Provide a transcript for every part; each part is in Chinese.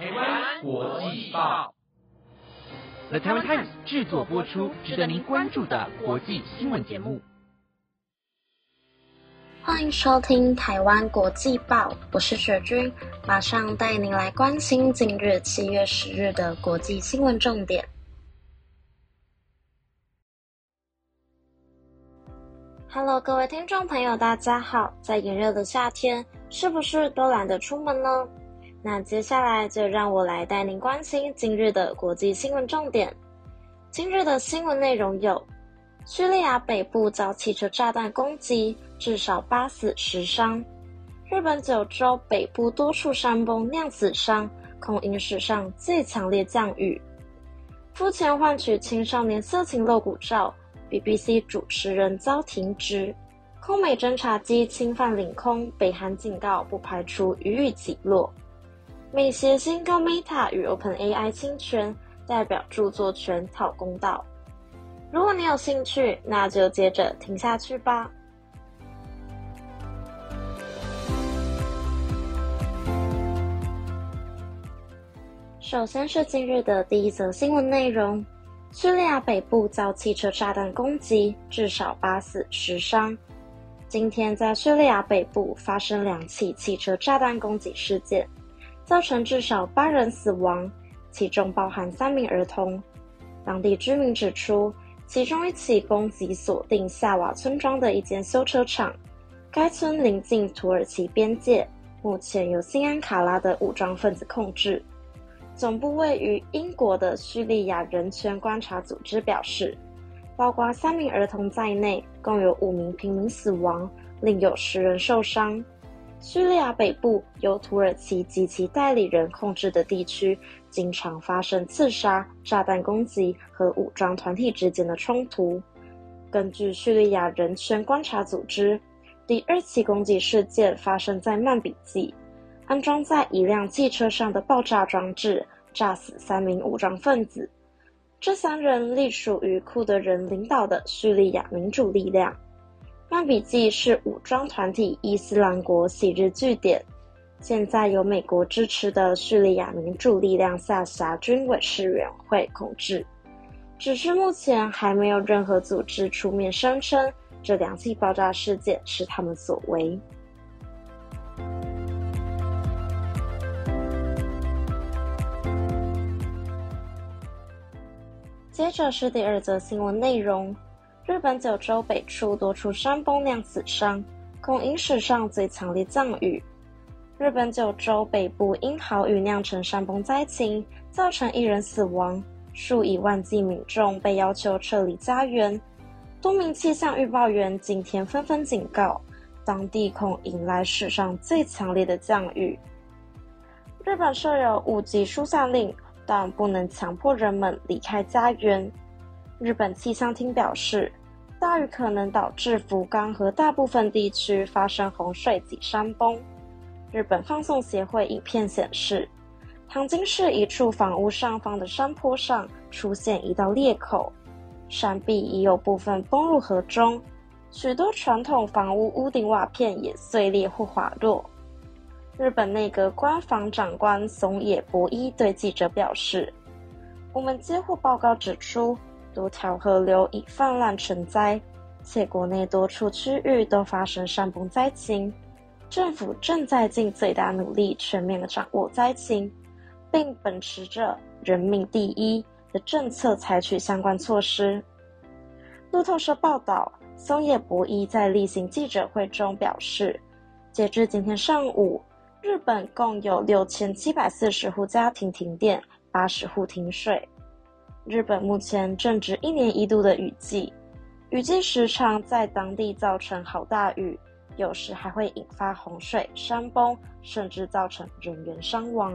台湾国际报，The Taiwan Times 制作播出，值得您关注的国际新闻节目。欢迎收听台湾国际报，我是雪君，马上带您来关心今日七月十日的国际新闻重点。Hello，各位听众朋友，大家好！在炎热的夏天，是不是都懒得出门呢？那接下来就让我来带您关心今日的国际新闻重点。今日的新闻内容有：叙利亚北部遭汽车炸弹攻击，至少八死十伤；日本九州北部多处山崩酿死伤，恐因史上最强烈降雨。肤前换取青少年色情露骨照。BBC 主持人遭停职，空美侦察机侵犯领空，北韩警告不排除予以击落。美协新高 Meta 与 OpenAI 侵权，代表著作权讨公道。如果你有兴趣，那就接着听下去吧。首先是今日的第一则新闻内容。叙利亚北部遭汽车炸弹攻击，至少八死十伤。今天在叙利亚北部发生两起汽车炸弹攻击事件，造成至少八人死亡，其中包含三名儿童。当地居民指出，其中一起攻击锁定夏瓦村庄的一间修车厂，该村临近土耳其边界，目前由新安卡拉的武装分子控制。总部位于英国的叙利亚人权观察组织表示，包括三名儿童在内，共有五名平民死亡，另有十人受伤。叙利亚北部由土耳其及其代理人控制的地区，经常发生刺杀、炸弹攻击和武装团体之间的冲突。根据叙利亚人权观察组织，第二起攻击事件发生在曼比季。安装在一辆汽车上的爆炸装置炸死三名武装分子，这三人隶属于库德人领导的叙利亚民主力量。曼比季是武装团体伊斯兰国昔日据点，现在由美国支持的叙利亚民主力量下辖军委事员会控制。只是目前还没有任何组织出面声称这两起爆炸事件是他们所为。接着是第二则新闻内容：日本九州北处多处山崩酿死伤，恐因史上最强烈降雨。日本九州北部因豪雨酿成山崩灾情，造成一人死亡，数以万计民众被要求撤离家园。多名气象预报员今天纷纷警告，当地恐迎来史上最强烈的降雨。日本设有五级疏散令。但不能强迫人们离开家园。日本气象厅表示，大雨可能导致福冈和大部分地区发生洪水及山崩。日本放送协会影片显示，唐津市一处房屋上方的山坡上出现一道裂口，山壁已有部分崩入河中，许多传统房屋屋顶瓦片也碎裂或滑落。日本内阁官房长官松野博一对记者表示：“我们接获报告指出，多条河流已泛滥成灾，且国内多处区域都发生山崩灾情。政府正在尽最大努力全面的掌握灾情，并秉持着‘人命第一’的政策采取相关措施。”路透社报道，松野博一在例行记者会中表示：“截至今天上午。”日本共有六千七百四十户家庭停电，八十户停水。日本目前正值一年一度的雨季，雨季时常在当地造成好大雨，有时还会引发洪水、山崩，甚至造成人员伤亡。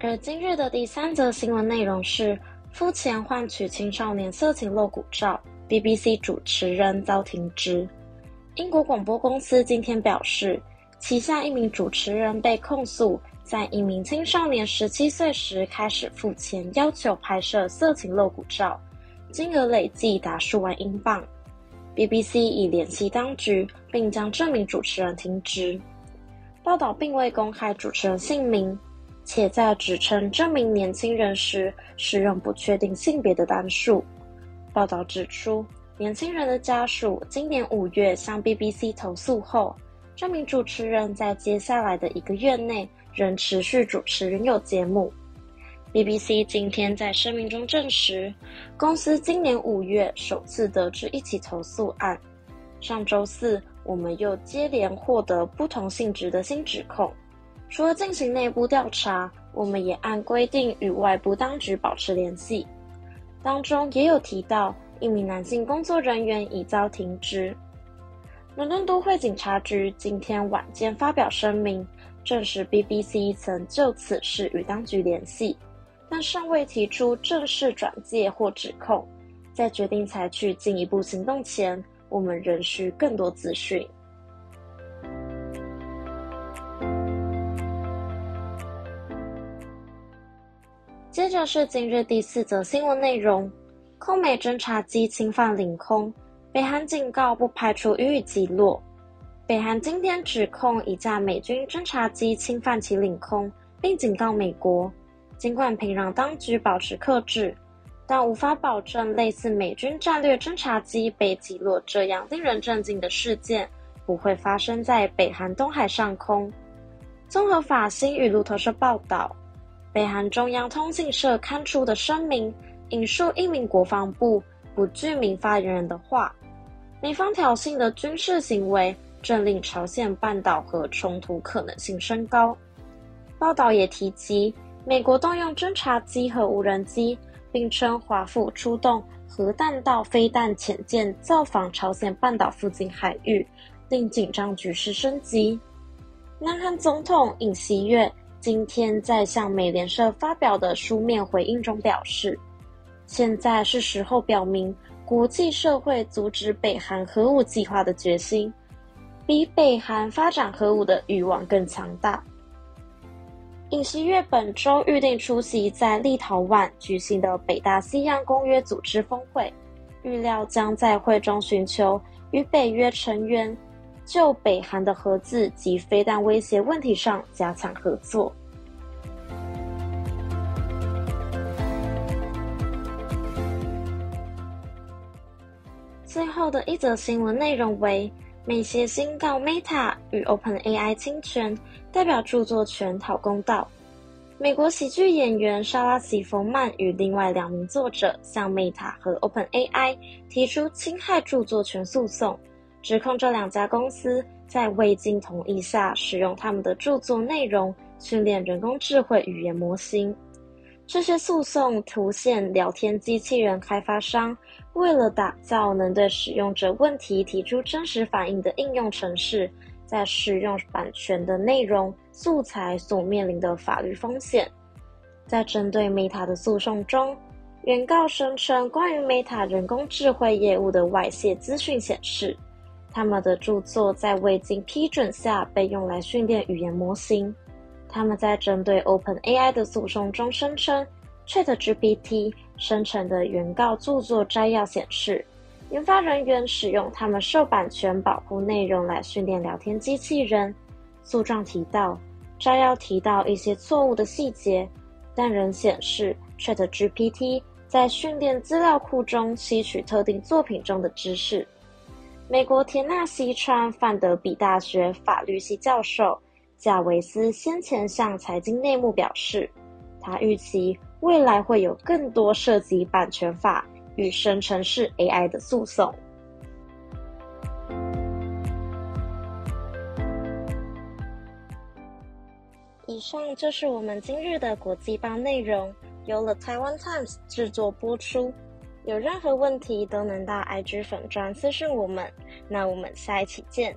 而今日的第三则新闻内容是。肤浅换取青少年色情露骨照，BBC 主持人遭停职。英国广播公司今天表示，旗下一名主持人被控诉在一名青少年十七岁时开始付钱要求拍摄色情露骨照，金额累计达数万英镑。BBC 已联系当局，并将这名主持人停职。报道并未公开主持人姓名，且在指称这名年轻人时使用不确定性别的单数。报道指出，年轻人的家属今年五月向 BBC 投诉后，这名主持人在接下来的一个月内仍持续主持原有节目。BBC 今天在声明中证实，公司今年五月首次得知一起投诉案。上周四，我们又接连获得不同性质的新指控。除了进行内部调查，我们也按规定与外部当局保持联系。当中也有提到一名男性工作人员已遭停职。伦敦都会警察局今天晚间发表声明，证实 BBC 曾就此事与当局联系。但尚未提出正式转介或指控，在决定采取进一步行动前，我们仍需更多资讯。接着是今日第四则新闻内容：空美侦察机侵犯领空，北韩警告不排除予以击落。北韩今天指控一架美军侦察机侵犯其领空，并警告美国。尽管平壤当局保持克制，但无法保证类似美军战略侦察机被击落这样令人震惊的事件不会发生在北韩东海上空。综合法新与路透社报道，北韩中央通信社刊出的声明引述一名国防部不具名发言人的话：“美方挑衅的军事行为正令朝鲜半岛核冲突可能性升高。”报道也提及。美国动用侦察机和无人机，并称华府出动核弹道飞弹潜舰造访朝鲜半岛附近海域，令紧张局势升级。南韩总统尹锡悦今天在向美联社发表的书面回应中表示：“现在是时候表明国际社会阻止北韩核武计划的决心，比北韩发展核武的欲望更强大。”尹锡悦本周预定出席在立陶宛举行的北大西洋公约组织峰会，预料将在会中寻求与北约成员就北韩的核子及飞弹威胁问题上加强合作。最后的一则新闻内容为。美协新告 Meta 与 OpenAI 侵权，代表著作权讨公道。美国喜剧演员莎拉·西弗曼与另外两名作者向 Meta 和 OpenAI 提出侵害著作权诉讼，指控这两家公司在未经同意下使用他们的著作内容训练人工智慧语言模型。这些诉讼凸显聊天机器人开发商为了打造能对使用者问题提出真实反应的应用程式，在使用版权的内容素材所面临的法律风险。在针对 Meta 的诉讼中，原告声称，关于 Meta 人工智慧业务的外泄资讯显示，他们的著作在未经批准下被用来训练语言模型。他们在针对 OpenAI 的诉讼中声称，ChatGPT 生成的原告著作摘要显示，研发人员使用他们受版权保护内容来训练聊天机器人。诉状提到，摘要提到一些错误的细节，但仍显示 ChatGPT 在训练资料库中吸取特定作品中的知识。美国田纳西川范德比大学法律系教授。贾维斯先前向财经内幕表示，他预期未来会有更多涉及版权法与生成式 AI 的诉讼。以上就是我们今日的国际报内容，由了台湾 Times 制作播出。有任何问题都能到 IG 粉专私讯我们。那我们下一期见。